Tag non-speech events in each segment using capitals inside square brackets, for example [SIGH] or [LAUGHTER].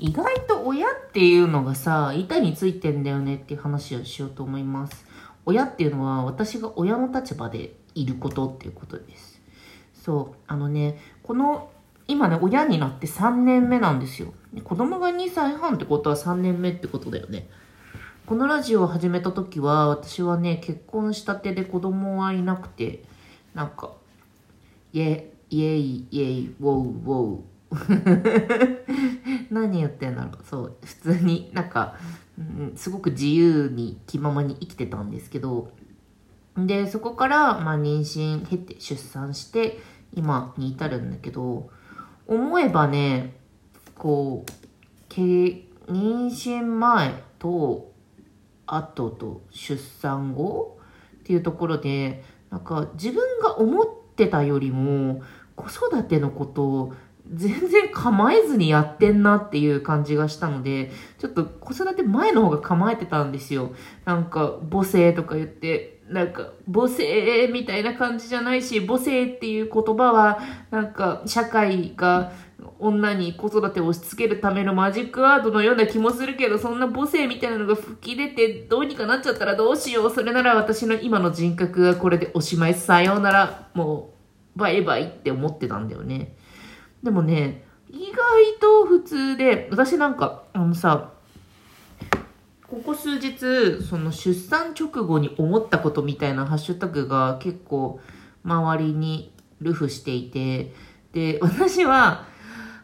意外と親っていうのがさ、板についてんだよねっていう話をしようと思います。親っていうのは私が親の立場でいることっていうことです。そう、あのね、この、今ね、親になって3年目なんですよ。子供が2歳半ってことは3年目ってことだよね。このラジオを始めた時は、私はね、結婚したてで子供はいなくて、なんか、イェイ、イェイ、イェイ、ウォウ、ウォウ。何言ってんだろう。そう、普通になんか、うんすごく自由に気ままに生きてたんですけど、で、そこから、まあ、妊娠経て出産して、今に至るんだけど、思えばね、こう、け妊娠前と後と出産後っていうところで、なんか自分が思ってたよりも子育てのことを全然構えずにやってんなっていう感じがしたので、ちょっと子育て前の方が構えてたんですよ。なんか母性とか言って、なんか母性みたいな感じじゃないし、母性っていう言葉はなんか社会が女に子育てを押し付けるためのマジックワードのような気もするけど、そんな母性みたいなのが吹き出てどうにかなっちゃったらどうしよう。それなら私の今の人格がこれでおしまい。さようなら。もう、バイバイって思ってたんだよね。でもね、意外と普通で、私なんか、あのさ、ここ数日、その出産直後に思ったことみたいなハッシュタグが結構周りにルフしていて、で、私は、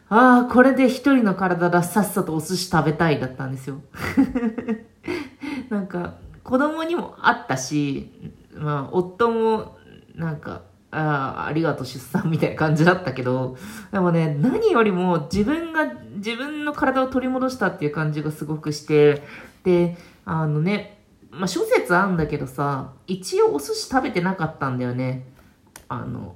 ああ、これで一人の体だ、さっさとお寿司食べたいだったんですよ。[LAUGHS] なんか、子供にもあったし、まあ、夫も、なんか、ああ、ありがとう出産みたいな感じだったけど、でもね、何よりも自分が、自分の体を取り戻したっていう感じがすごくして、で、あのね、まあ、諸説あんだけどさ、一応お寿司食べてなかったんだよね。あの、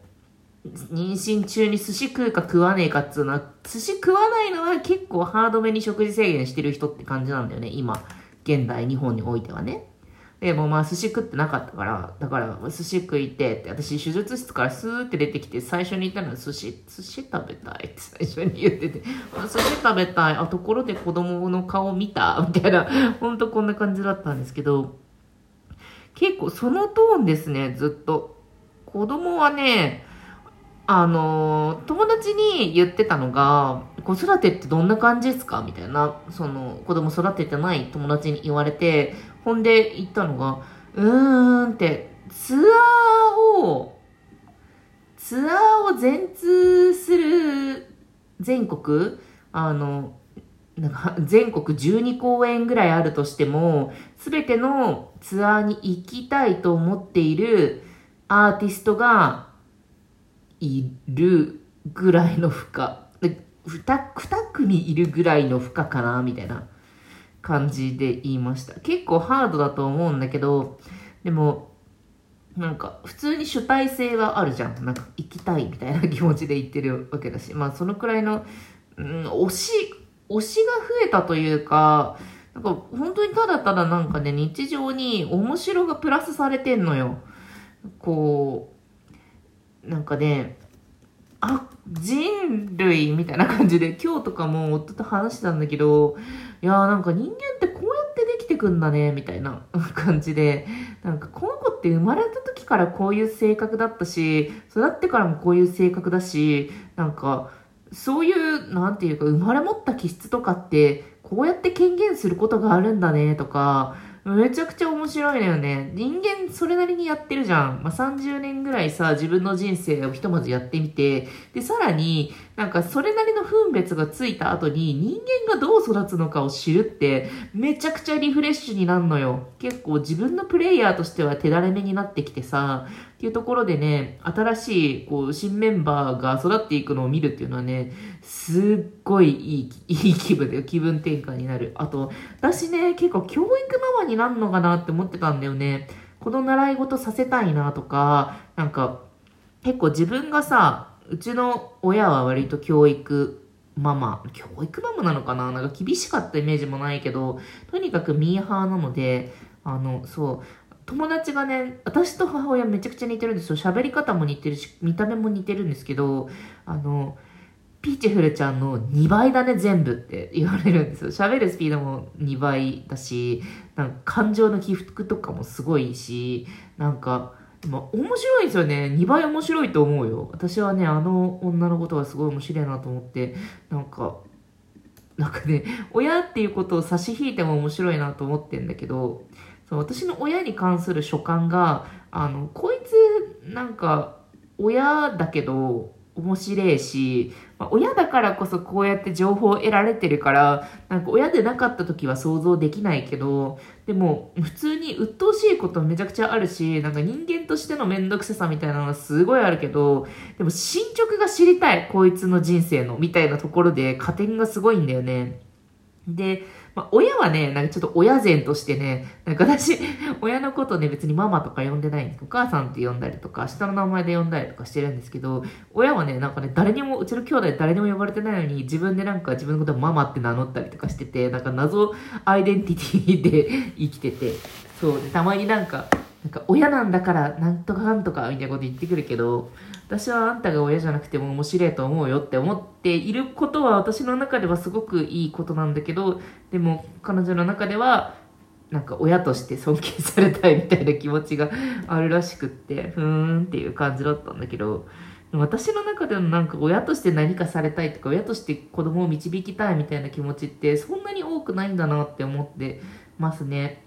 妊娠中に寿司食うか食わねえかっつうのは、寿司食わないのは結構ハードめに食事制限してる人って感じなんだよね、今。現代日本においてはね。でもまあ寿司食ってなかったから、だから寿司食いてって、私手術室からスーって出てきて最初に言ったのは寿司、寿司食べたいって最初に言ってて、寿司食べたい、あ、ところで子供の顔見たみたいな、ほんとこんな感じだったんですけど、結構そのトーンですね、ずっと。子供はね、あの友達に言ってたのが、子育てってどんな感じですか？みたいな、その、子供育ててない友達に言われて、ほんで言ったのが、うーんって、ツアーを、ツアーを全通する全国、あの、なんか全国12公演ぐらいあるとしても、すべてのツアーに行きたいと思っているアーティストがいるぐらいの負荷。で二二組いるぐらいの負荷かな？みたいな感じで言いました。結構ハードだと思うんだけど、でも、なんか普通に主体性はあるじゃん。なんか行きたいみたいな気持ちで言ってるわけだし、まあそのくらいの、うん、推し、推しが増えたというか、なんか本当にただただなんかね、日常に面白がプラスされてんのよ。こう、なんかね、あ、人類みたいな感じで、今日とかも夫と話してたんだけど、いやーなんか人間ってこうやってできてくんだね、みたいな感じで、なんかこの子って生まれた時からこういう性格だったし、育ってからもこういう性格だし、なんか、そういう、なんていうか、生まれ持った気質とかって、こうやって権限することがあるんだね、とか、めちゃくちゃ面白いのよね。人間それなりにやってるじゃん。まあ、30年ぐらいさ、自分の人生をひとまずやってみて、で、さらに、なんかそれなりの分別がついた後に人間がどう育つのかを知るって、めちゃくちゃリフレッシュになるのよ。結構自分のプレイヤーとしては手だれ目になってきてさ、っていうところでね、新しい、こう、新メンバーが育っていくのを見るっていうのはね、すっごいいい、いい気分だよ。気分転換になる。あと、私ね、結構教育ママになるのかなって思ってたんだよね。この習い事させたいなとか、なんか、結構自分がさ、うちの親は割と教育ママ、教育ママなのかな？なんか厳しかったイメージもないけど、とにかくミーハーなので、あの、そう、友達がね、私と母親めちゃくちゃ似てるんですよ。喋り方も似てるし、見た目も似てるんですけど、あの、ピーチフルちゃんの2倍だね、全部って言われるんですよ。喋るスピードも2倍だし、なんか感情の起伏とかもすごいし、なんか、ま、面白いですよね。2倍面白いと思うよ。私はね、あの女のことがすごい面白いなと思って、なんか、なんかね、親っていうことを差し引いても面白いなと思ってんだけど、その私の親に関する所感が、あの、こいつ、なんか、親だけど、面白いし、まあ、親だからこそこうやって情報を得られてるから、なんか親でなかった時は想像できないけど、でも普通に鬱陶しいことめちゃくちゃあるし、なんか人間としてのめんどくささみたいなのがすごいあるけど、でも進捗が知りたい、こいつの人生の、みたいなところで加点がすごいんだよね。で、まあ、親はね、なんかちょっと親善としてね、なんか私、[LAUGHS] 親のことね、別にママとか呼んでないんですお母さんって呼んだりとか、下の名前で呼んだりとかしてるんですけど、親はね、なんかね、誰にも、うちの兄弟誰にも呼ばれてないのに、自分でなんか自分のことをママって名乗ったりとかしてて、なんか謎アイデンティティで [LAUGHS] 生きてて、そう、たまになんか、なんか親なんだからなんとかなんとかみたいなこと言ってくるけど、私はあんたが親じゃなくても面白いと思うよって思っていることは私の中ではすごくいいことなんだけど、でも彼女の中では、なんか親として尊敬されたいみたいな気持ちがあるらしくって、ふーんっていう感じだったんだけど、私の中でのなんか親として何かされたいとか、親として子供を導きたいみたいな気持ちってそんなに多くないんだなって思ってますね。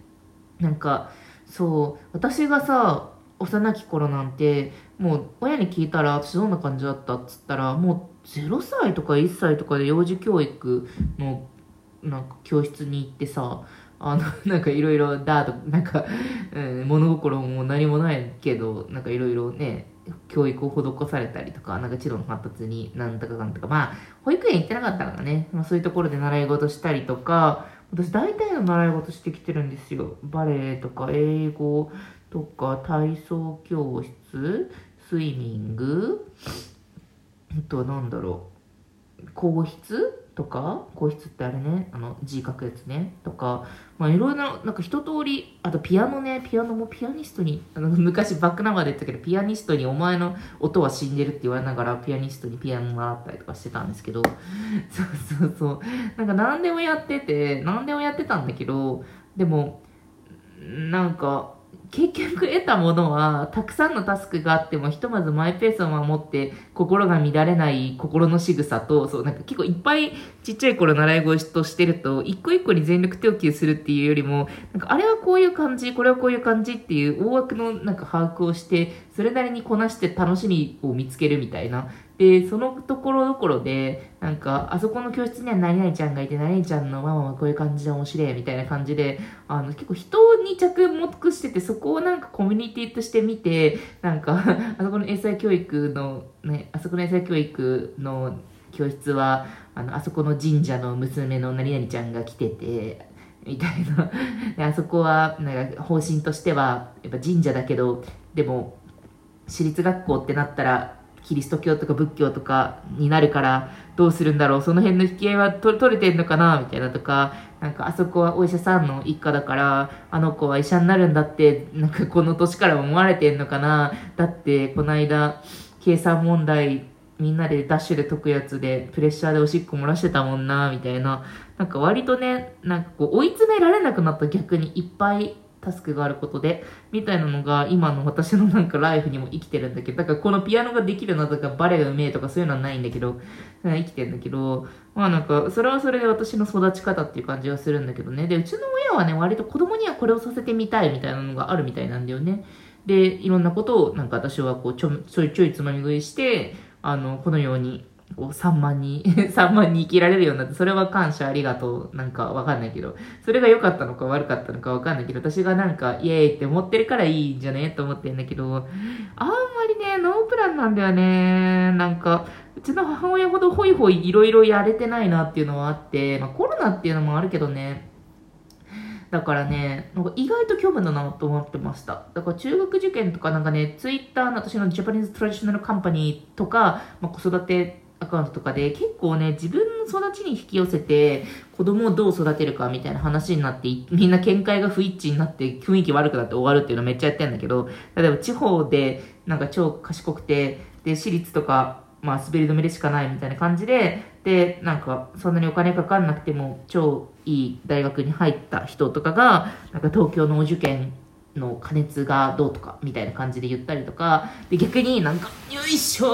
なんか、そう、私がさ、幼き頃なんて、もう親に聞いたら私どんな感じだったっつったら、もう0歳とか1歳とかで幼児教育のなんか教室に行ってさ、あの、[LAUGHS] なんかいろいろだと、なんか、うん、物心も何もないけど、なんかいろいろね、教育を施されたりとか、なんか知能の発達になんとかかんとか、まあ、保育園行ってなかったからね、まあそういうところで習い事したりとか、私大体の習い事してきてるんですよ。バレエとか英語とか体操教室、スイミング、あとなんだろう、皇室とか、皇室ってあれね、あの字書くやつね、とか、まあいろいろな、なんか一通り、あとピアノね、ピアノもピアニストに、あの昔バックナンバーで言ったけど、ピアニストにお前の音は死んでるって言われながら、ピアニストにピアノ習ったりとかしてたんですけど、[LAUGHS] そうそうそう、なんか何でもやってて、何でもやってたんだけど、でも、なんか、結局得たものは、たくさんのタスクがあっても、ひとまずマイペースを守って、心が乱れない心の仕草と、そう、なんか結構いっぱいちっちゃい頃習い事としてると、一個一個に全力投球するっていうよりも、なんかあれはこういう感じ、これはこういう感じっていう大枠のなんか把握をして、それなりにこなして楽しみを見つけるみたいな。で、そのところどころで、なんか、あそこの教室には何々ちゃんがいて、何々ちゃんのママはこういう感じで面白いみたいな感じで、あの、結構人をに着目してて、そこをなんかコミュニティとして見て、なんか [LAUGHS] あそこの英才教育の、ね、あそこの英才教育の教室は、あの、あそこの神社の娘の何々ちゃんが来てて、みたいな。で、あそこは、なんか、方針としては、やっぱ神社だけど、でも、私立学校ってなったら、キリスト教とか仏教とかになるからどうするんだろうその辺の引き合いは取れてんのかなみたいなとか、なんかあそこはお医者さんの一家だから、あの子は医者になるんだって、なんかこの年から思われてんのかなだってこの間、計算問題みんなでダッシュで解くやつでプレッシャーでおしっこ漏らしてたもんな、みたいな。なんか割とね、なんかこう追い詰められなくなった逆にいっぱいタスクがあることで、みたいなのが今の私のなんかライフにも生きてるんだけど、だからこのピアノができるなとかバレエがうめえとかそういうのはないんだけど、[LAUGHS] 生きてんだけど、まあなんか、それはそれで私の育ち方っていう感じはするんだけどね。で、うちの親はね、割と子供にはこれをさせてみたいみたいなのがあるみたいなんだよね。で、いろんなことをなんか私はこうちょちょいちょいつまみ食いして、あの、このようにこう3万に、[LAUGHS] 3万に生きられるようになって、それは感謝ありがとう、なんかわかんないけど、それが良かったのか悪かったのかわかんないけど、私がなんかイエーイって思ってるからいいんじゃねと思ってんだけど、あんまりね、ノープランなんだよね。なんか、うちの母親ほどホイホイいろいろやれてないなっていうのはあって、まあコロナっていうのもあるけどね、だからね、なんか意外と興味だなと思ってました。だから中学受験とかなんかね、ツイッターの私のジャパニーズトラディショナルカンパニーとか、まあ、子育てアカウントとかで結構ね、自分の育ちに引き寄せて、子供をどう育てるかみたいな話になって、みんな見解が不一致になって雰囲気悪くなって終わるっていうのめっちゃやってんだけど、例えば地方でなんか超賢くて、で、私立とか、まあ、滑り止めでしかないみたいな感じで、で、なんか、そんなにお金かかんなくても、超いい大学に入った人とかが、なんか東京のお受験の加熱がどうとか、みたいな感じで言ったりとか、で、逆になんか、よいしょ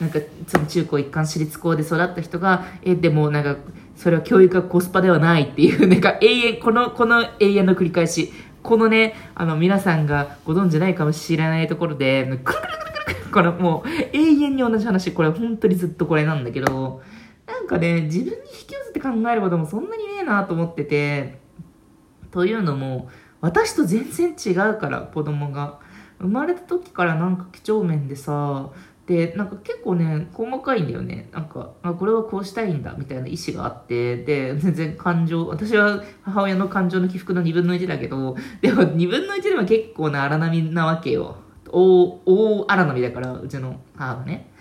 なんか、その中高一貫私立校で育った人が、え、でもなんか、それは教育がコスパではないっていう、なんか永遠、この、この永遠の繰り返し。このね、あの、皆さんがご存知ないかもしれないところで、くるくるくるくる、これもう永遠に同じ話、これ本当にずっとこれなんだけど、なんかね、自分に引き寄せて考えることもそんなにねえなと思ってて、というのも、私と全然違うから、子供が。生まれた時からなんか几帳面でさ、で、なんか結構ね、細かいんだよね。なんか、あ、これはこうしたいんだ、みたいな意思があって、で、全然感情、私は母親の感情の起伏の2分の1だけど、でも2分の1でも結構な荒波なわけよ。大、大荒波だから、うちの母がね。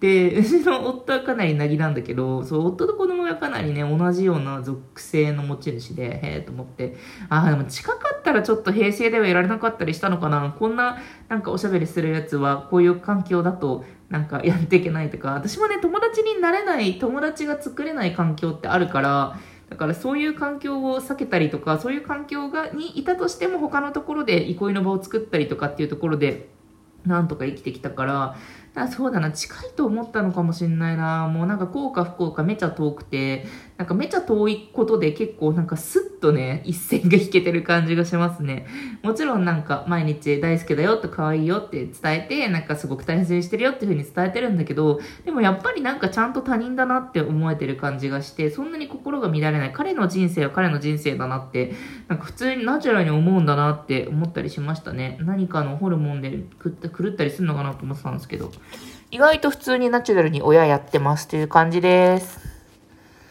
で、うちの夫はかなりなぎなんだけど、そう、夫と子供がかなりね、同じような属性の持ち主で、へえと思って、ああ、でも近かったらちょっと平成ではいられなかったりしたのかな。こんな、なんかおしゃべりするやつは、こういう環境だと、なんかやっていけないとか、私もね、友達になれない、友達が作れない環境ってあるから、だからそういう環境を避けたりとか、そういう環境がにいたとしても他のところで憩いの場を作ったりとかっていうところで、なんとか生きてきたから、だそうだな、近いと思ったのかもしんないな。もうなんか、こうか不幸かめちゃ遠くて、なんかめちゃ遠いことで結構なんかスッとね、一線が引けてる感じがしますね。もちろんなんか、毎日大好きだよと可愛いよって伝えて、なんかすごく大切にしてるよっていう風に伝えてるんだけど、でもやっぱりなんかちゃんと他人だなって思えてる感じがして、そんなに心が乱れない。彼の人生は彼の人生だなって、なんか普通にナチュラルに思うんだなって思ったりしましたね。何かのホルモンで狂ったりするのかなと思ってたんですけど。意外と普通にナチュラルに親やってますという感じです。